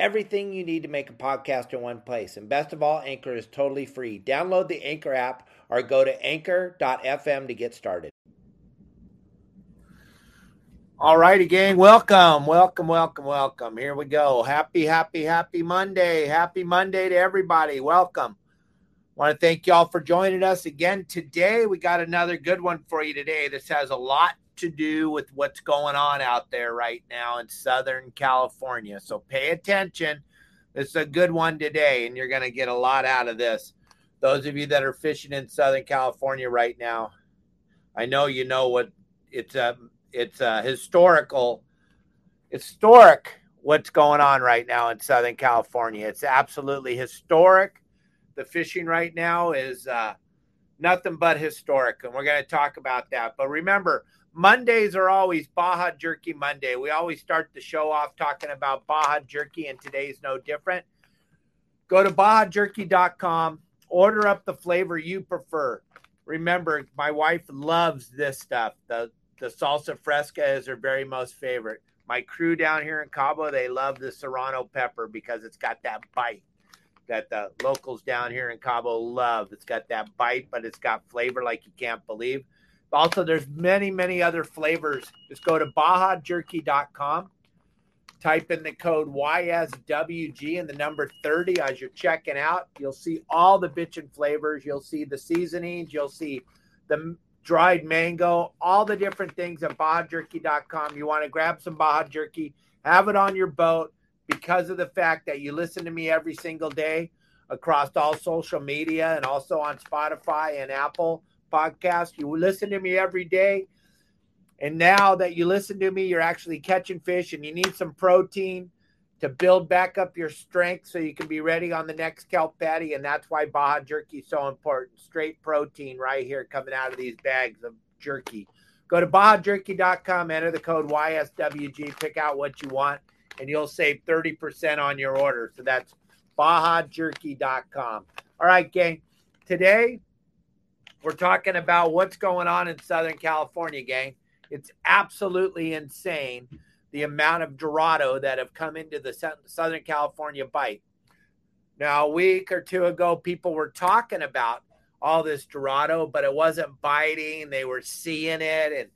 everything you need to make a podcast in one place. And best of all, Anchor is totally free. Download the Anchor app or go to anchor.fm to get started. All righty, gang. Welcome, welcome, welcome, welcome. Here we go. Happy, happy, happy Monday. Happy Monday to everybody. Welcome. Want to thank y'all for joining us again today. We got another good one for you today. This has a lot to do with what's going on out there right now in Southern California. So pay attention. Is a good one today, and you're going to get a lot out of this. Those of you that are fishing in Southern California right now, I know you know what it's a it's a historical historic what's going on right now in Southern California. It's absolutely historic. The fishing right now is uh, nothing but historic, and we're going to talk about that. But remember, Mondays are always Baja Jerky Monday. We always start the show off talking about Baja Jerky, and today's no different. Go to BajaJerky.com, order up the flavor you prefer. Remember, my wife loves this stuff. The the salsa fresca is her very most favorite. My crew down here in Cabo, they love the serrano pepper because it's got that bite that the locals down here in Cabo love. It's got that bite, but it's got flavor like you can't believe. Also, there's many, many other flavors. Just go to BajaJerky.com, type in the code YSWG and the number 30 as you're checking out. You'll see all the bitchin' flavors. You'll see the seasonings. You'll see the dried mango, all the different things at BajaJerky.com. You want to grab some Baja Jerky, have it on your boat because of the fact that you listen to me every single day across all social media and also on Spotify and Apple podcast. You listen to me every day. And now that you listen to me, you're actually catching fish and you need some protein to build back up your strength so you can be ready on the next kelp paddy. And that's why Baja jerky is so important. Straight protein right here coming out of these bags of jerky. Go to BajaJerky.com, enter the code YSWG, pick out what you want, and you'll save 30% on your order. So that's BajaJerky.com. All right, gang. Today, we're talking about what's going on in Southern California, gang. It's absolutely insane the amount of Dorado that have come into the Southern California bite. Now, a week or two ago, people were talking about all this Dorado, but it wasn't biting. They were seeing it and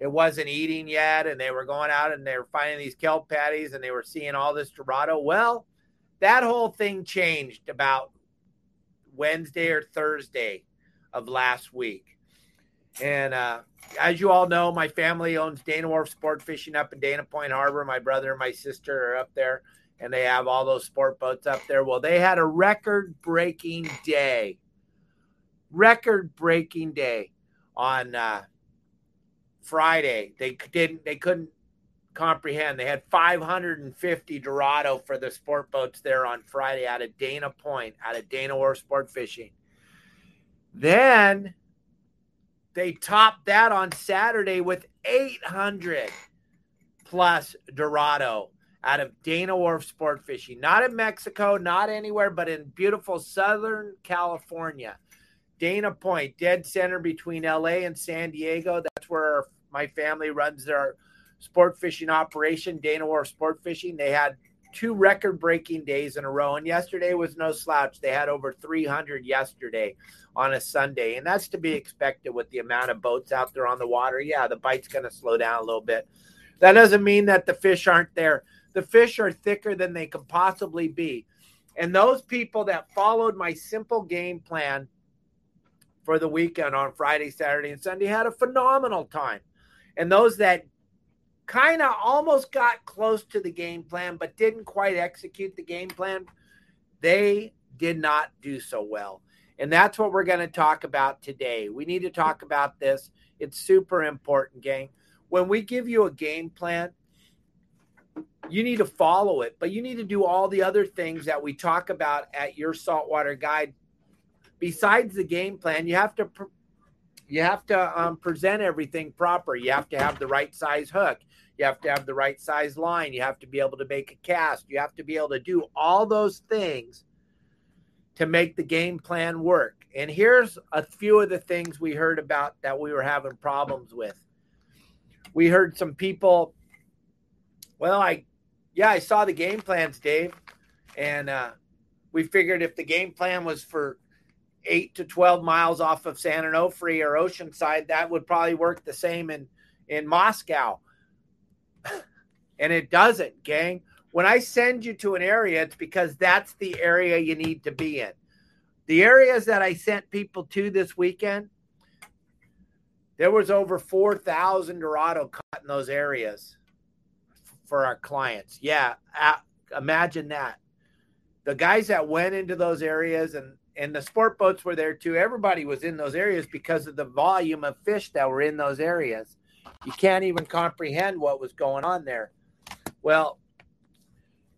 it wasn't eating yet. And they were going out and they were finding these kelp paddies and they were seeing all this Dorado. Well, that whole thing changed about Wednesday or Thursday of last week. And uh, as you all know, my family owns Dana Wharf Sport Fishing up in Dana Point Harbor. My brother and my sister are up there, and they have all those sport boats up there. Well, they had a record breaking day, record breaking day on uh, Friday. They didn't, they couldn't comprehend. They had 550 Dorado for the sport boats there on Friday out of Dana Point, out of Dana Wharf Sport Fishing. Then they topped that on Saturday with 800 plus Dorado out of Dana Wharf Sport Fishing. Not in Mexico, not anywhere, but in beautiful Southern California. Dana Point, dead center between LA and San Diego. That's where my family runs their sport fishing operation, Dana Wharf Sport Fishing. They had two record breaking days in a row. And yesterday was no slouch. They had over 300 yesterday on a Sunday. And that's to be expected with the amount of boats out there on the water. Yeah, the bite's going to slow down a little bit. That doesn't mean that the fish aren't there. The fish are thicker than they could possibly be. And those people that followed my simple game plan for the weekend on Friday, Saturday, and Sunday had a phenomenal time. And those that kind of almost got close to the game plan, but didn't quite execute the game plan, they did not do so well. And that's what we're going to talk about today. We need to talk about this. It's super important, gang. When we give you a game plan, you need to follow it, but you need to do all the other things that we talk about at your saltwater guide. Besides the game plan, you have to you have to um, present everything proper. You have to have the right size hook. You have to have the right size line. You have to be able to make a cast. You have to be able to do all those things to make the game plan work. And here's a few of the things we heard about that we were having problems with. We heard some people, well, I, yeah, I saw the game plans, Dave. And uh, we figured if the game plan was for eight to 12 miles off of San Onofre or Oceanside, that would probably work the same in, in Moscow. And it doesn't, gang. When I send you to an area, it's because that's the area you need to be in. The areas that I sent people to this weekend, there was over 4,000 Dorado caught in those areas for our clients. Yeah, imagine that. The guys that went into those areas and and the sport boats were there too. Everybody was in those areas because of the volume of fish that were in those areas. You can't even comprehend what was going on there. Well,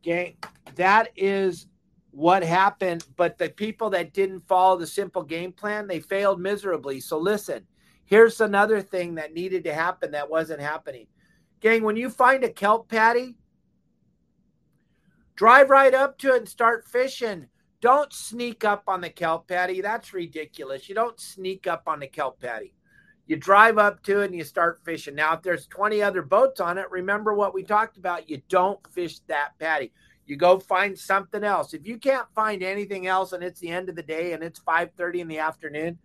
gang, that is what happened. But the people that didn't follow the simple game plan, they failed miserably. So listen, here's another thing that needed to happen that wasn't happening. Gang, when you find a kelp paddy, drive right up to it and start fishing. Don't sneak up on the kelp paddy. That's ridiculous. You don't sneak up on the kelp paddy. You drive up to it and you start fishing. Now, if there's 20 other boats on it, remember what we talked about. You don't fish that paddy. You go find something else. If you can't find anything else and it's the end of the day and it's 5:30 in the afternoon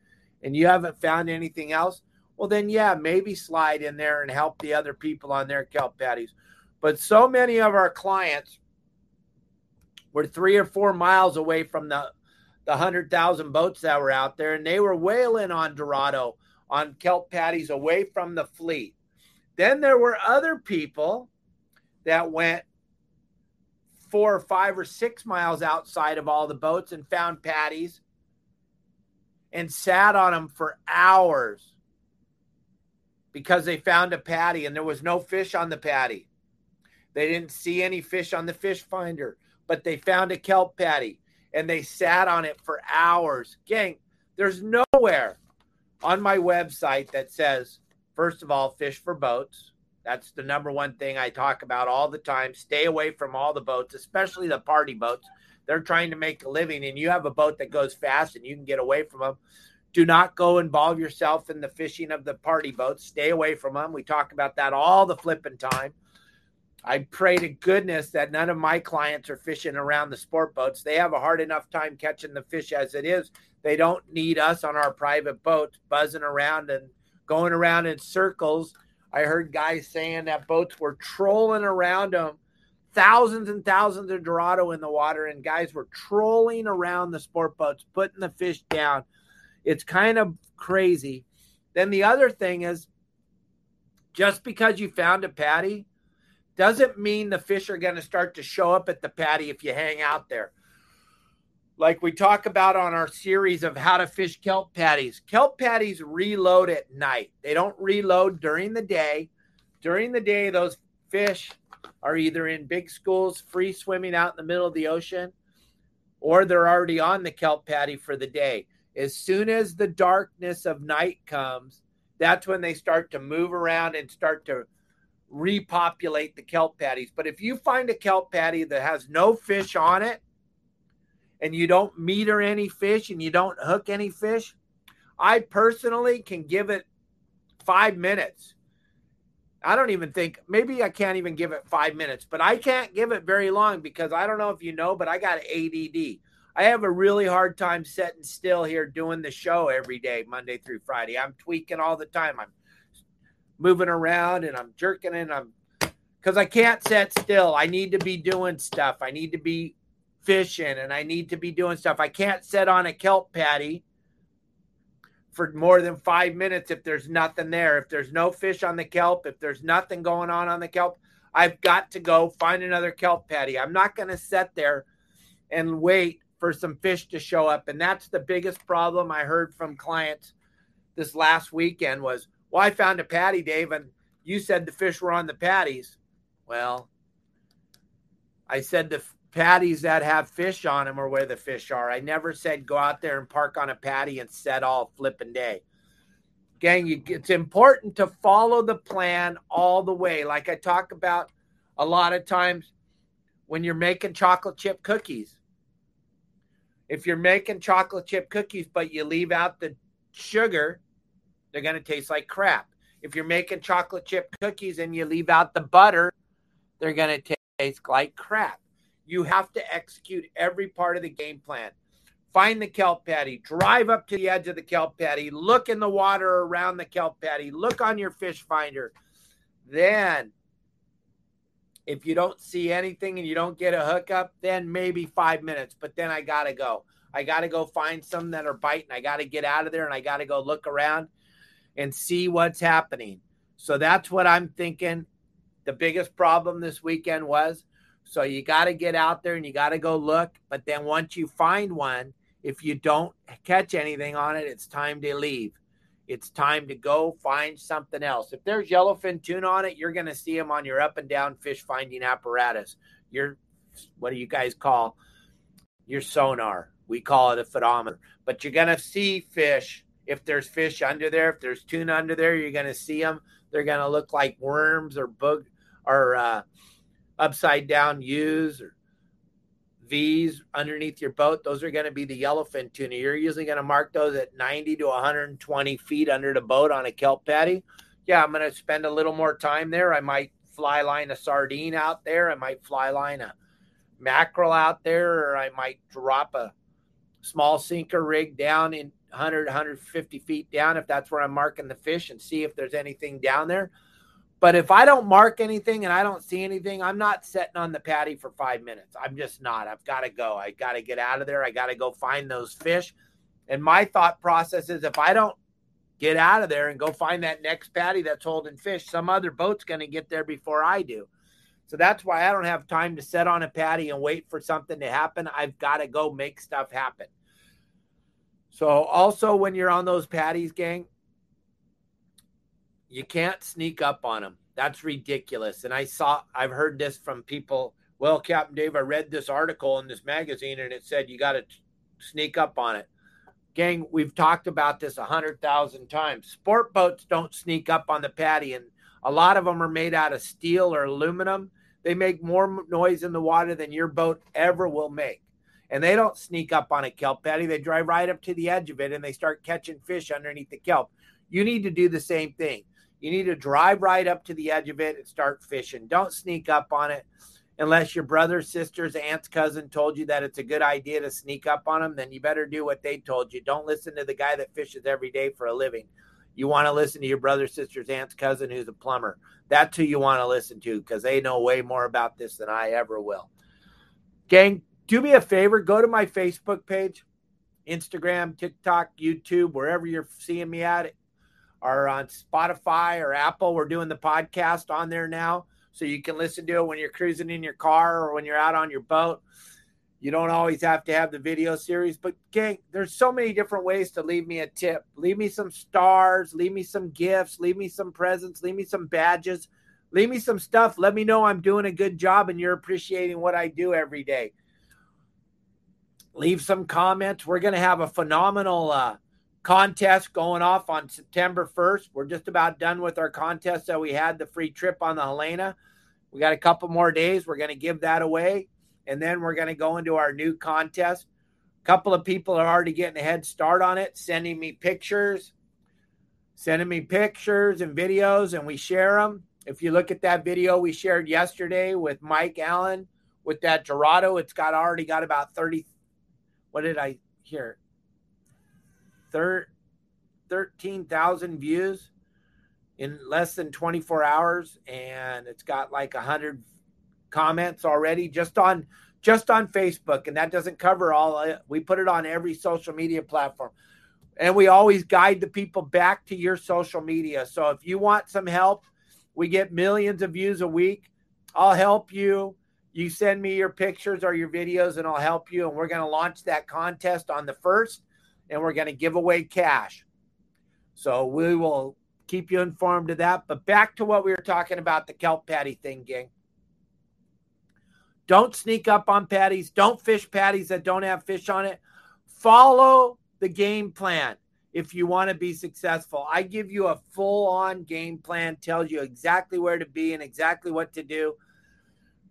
and you haven't found anything else, well then yeah, maybe slide in there and help the other people on their kelp paddies. But so many of our clients were 3 or 4 miles away from the the 100,000 boats that were out there and they were whaling on Dorado on kelp paddies away from the fleet. Then there were other people that went four or five or six miles outside of all the boats and found paddies and sat on them for hours because they found a paddy and there was no fish on the paddy. They didn't see any fish on the fish finder, but they found a kelp paddy and they sat on it for hours. Gang, there's nowhere on my website that says, first of all, fish for boats. That's the number one thing I talk about all the time. Stay away from all the boats, especially the party boats. They're trying to make a living, and you have a boat that goes fast and you can get away from them. Do not go involve yourself in the fishing of the party boats. Stay away from them. We talk about that all the flipping time. I pray to goodness that none of my clients are fishing around the sport boats. They have a hard enough time catching the fish as it is. They don't need us on our private boats buzzing around and going around in circles. I heard guys saying that boats were trolling around them, thousands and thousands of Dorado in the water, and guys were trolling around the sport boats, putting the fish down. It's kind of crazy. Then the other thing is just because you found a paddy doesn't mean the fish are going to start to show up at the paddy if you hang out there. Like we talk about on our series of how to fish kelp paddies. Kelp paddies reload at night. They don't reload during the day. During the day, those fish are either in big schools, free swimming out in the middle of the ocean, or they're already on the kelp paddy for the day. As soon as the darkness of night comes, that's when they start to move around and start to repopulate the kelp paddies. But if you find a kelp paddy that has no fish on it and you don't meter any fish and you don't hook any fish, I personally can give it five minutes. I don't even think maybe I can't even give it five minutes, but I can't give it very long because I don't know if you know, but I got ADD. I have a really hard time setting still here doing the show every day, Monday through Friday. I'm tweaking all the time. I'm moving around and I'm jerking and I'm because I can't sit still. I need to be doing stuff. I need to be fishing and I need to be doing stuff. I can't sit on a kelp paddy for more than five minutes if there's nothing there. If there's no fish on the kelp, if there's nothing going on on the kelp, I've got to go find another kelp paddy. I'm not going to sit there and wait for some fish to show up. And that's the biggest problem I heard from clients this last weekend was well, I found a paddy, Dave, and you said the fish were on the paddies. Well, I said the paddies that have fish on them are where the fish are. I never said go out there and park on a paddy and set all flipping day. Gang, you, it's important to follow the plan all the way. Like I talk about a lot of times when you're making chocolate chip cookies. If you're making chocolate chip cookies, but you leave out the sugar, they're going to taste like crap. If you're making chocolate chip cookies and you leave out the butter, they're going to taste like crap. You have to execute every part of the game plan. Find the kelp paddy, drive up to the edge of the kelp paddy, look in the water around the kelp paddy, look on your fish finder. Then, if you don't see anything and you don't get a hookup, then maybe five minutes. But then I got to go. I got to go find some that are biting. I got to get out of there and I got to go look around and see what's happening. So that's what I'm thinking. The biggest problem this weekend was so you got to get out there and you got to go look. But then once you find one, if you don't catch anything on it, it's time to leave. It's time to go find something else. If there's yellowfin tuna on it, you're going to see them on your up and down fish finding apparatus. Your, what do you guys call your sonar? We call it a fathometer. But you're going to see fish. If there's fish under there, if there's tuna under there, you're going to see them. They're going to look like worms or bug or uh, upside down U's or V's underneath your boat, those are going to be the yellowfin tuna. You're usually going to mark those at 90 to 120 feet under the boat on a kelp paddy. Yeah, I'm going to spend a little more time there. I might fly line a sardine out there. I might fly line a mackerel out there, or I might drop a small sinker rig down in 100, 150 feet down if that's where I'm marking the fish and see if there's anything down there. But if I don't mark anything and I don't see anything, I'm not sitting on the paddy for five minutes. I'm just not. I've got to go. I got to get out of there. I got to go find those fish. And my thought process is if I don't get out of there and go find that next paddy that's holding fish, some other boat's going to get there before I do. So that's why I don't have time to sit on a paddy and wait for something to happen. I've got to go make stuff happen. So also when you're on those paddies, gang, you can't sneak up on them. That's ridiculous. And I saw, I've heard this from people. Well, Captain Dave, I read this article in this magazine and it said you got to sneak up on it. Gang, we've talked about this a hundred thousand times. Sport boats don't sneak up on the paddy, and a lot of them are made out of steel or aluminum. They make more noise in the water than your boat ever will make. And they don't sneak up on a kelp paddy. They drive right up to the edge of it and they start catching fish underneath the kelp. You need to do the same thing. You need to drive right up to the edge of it and start fishing. Don't sneak up on it unless your brother, sisters, aunt's cousin told you that it's a good idea to sneak up on them. Then you better do what they told you. Don't listen to the guy that fishes every day for a living. You want to listen to your brother, sister's aunt's cousin who's a plumber. That's who you want to listen to because they know way more about this than I ever will. Gang, do me a favor, go to my Facebook page, Instagram, TikTok, YouTube, wherever you're seeing me at or on Spotify or Apple. We're doing the podcast on there now. So you can listen to it when you're cruising in your car or when you're out on your boat. You don't always have to have the video series, but gang, there's so many different ways to leave me a tip. Leave me some stars, leave me some gifts, leave me some presents, leave me some badges, leave me some stuff. Let me know I'm doing a good job and you're appreciating what I do every day. Leave some comments. We're going to have a phenomenal uh, contest going off on September 1st. We're just about done with our contest that we had the free trip on the Helena. We got a couple more days. We're going to give that away. And then we're going to go into our new contest. A couple of people are already getting a head start on it, sending me pictures, sending me pictures and videos, and we share them. If you look at that video we shared yesterday with Mike Allen with that Dorado, it's got already got about 30. What did I hear? thir- 13,000 views in less than 24 hours and it's got like 100 comments already just on just on Facebook and that doesn't cover all uh, we put it on every social media platform. And we always guide the people back to your social media. So if you want some help we get millions of views a week. I'll help you you send me your pictures or your videos and I'll help you and we're going to launch that contest on the 1st and we're going to give away cash. So we will keep you informed of that. But back to what we were talking about the kelp paddy thing, gang. Don't sneak up on paddies. Don't fish paddies that don't have fish on it. Follow the game plan. if you want to be successful. I give you a full on game plan, tells you exactly where to be and exactly what to do.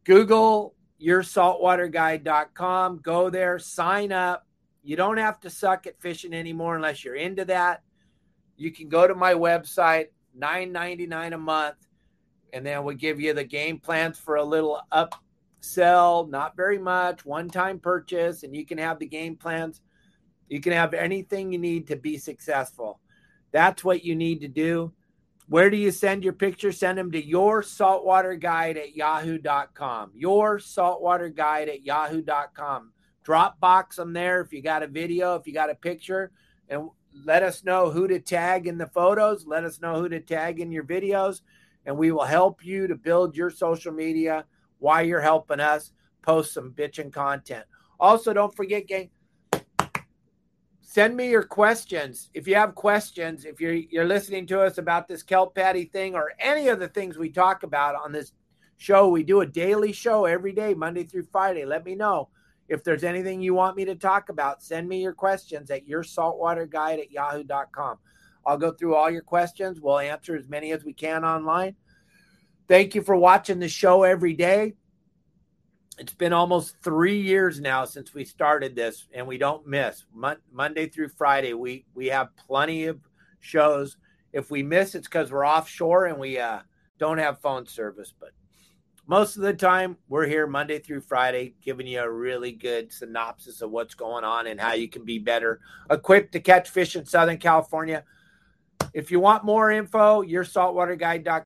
Google yoursaltwaterguide.com, go there, sign up. You don't have to suck at fishing anymore unless you're into that. You can go to my website, $9.99 a month, and then we'll give you the game plans for a little upsell, not very much, one time purchase, and you can have the game plans you can have anything you need to be successful. That's what you need to do. Where do you send your pictures? Send them to your saltwater guide at yahoo.com. Your saltwater guide at yahoo.com. Dropbox them there if you got a video, if you got a picture, and let us know who to tag in the photos. Let us know who to tag in your videos, and we will help you to build your social media while you're helping us post some bitching content. Also, don't forget, gang, send me your questions. If you have questions, if you're you're listening to us about this kelp paddy thing or any of the things we talk about on this show, we do a daily show every day, Monday through Friday. Let me know if there's anything you want me to talk about. Send me your questions at your saltwater guide at yahoo.com. I'll go through all your questions. We'll answer as many as we can online. Thank you for watching the show every day it's been almost three years now since we started this, and we don't miss Mon- Monday through Friday. We we have plenty of shows. If we miss, it's because we're offshore and we uh, don't have phone service. But most of the time, we're here Monday through Friday, giving you a really good synopsis of what's going on and how you can be better equipped to catch fish in Southern California. If you want more info, yoursaltwaterguide.com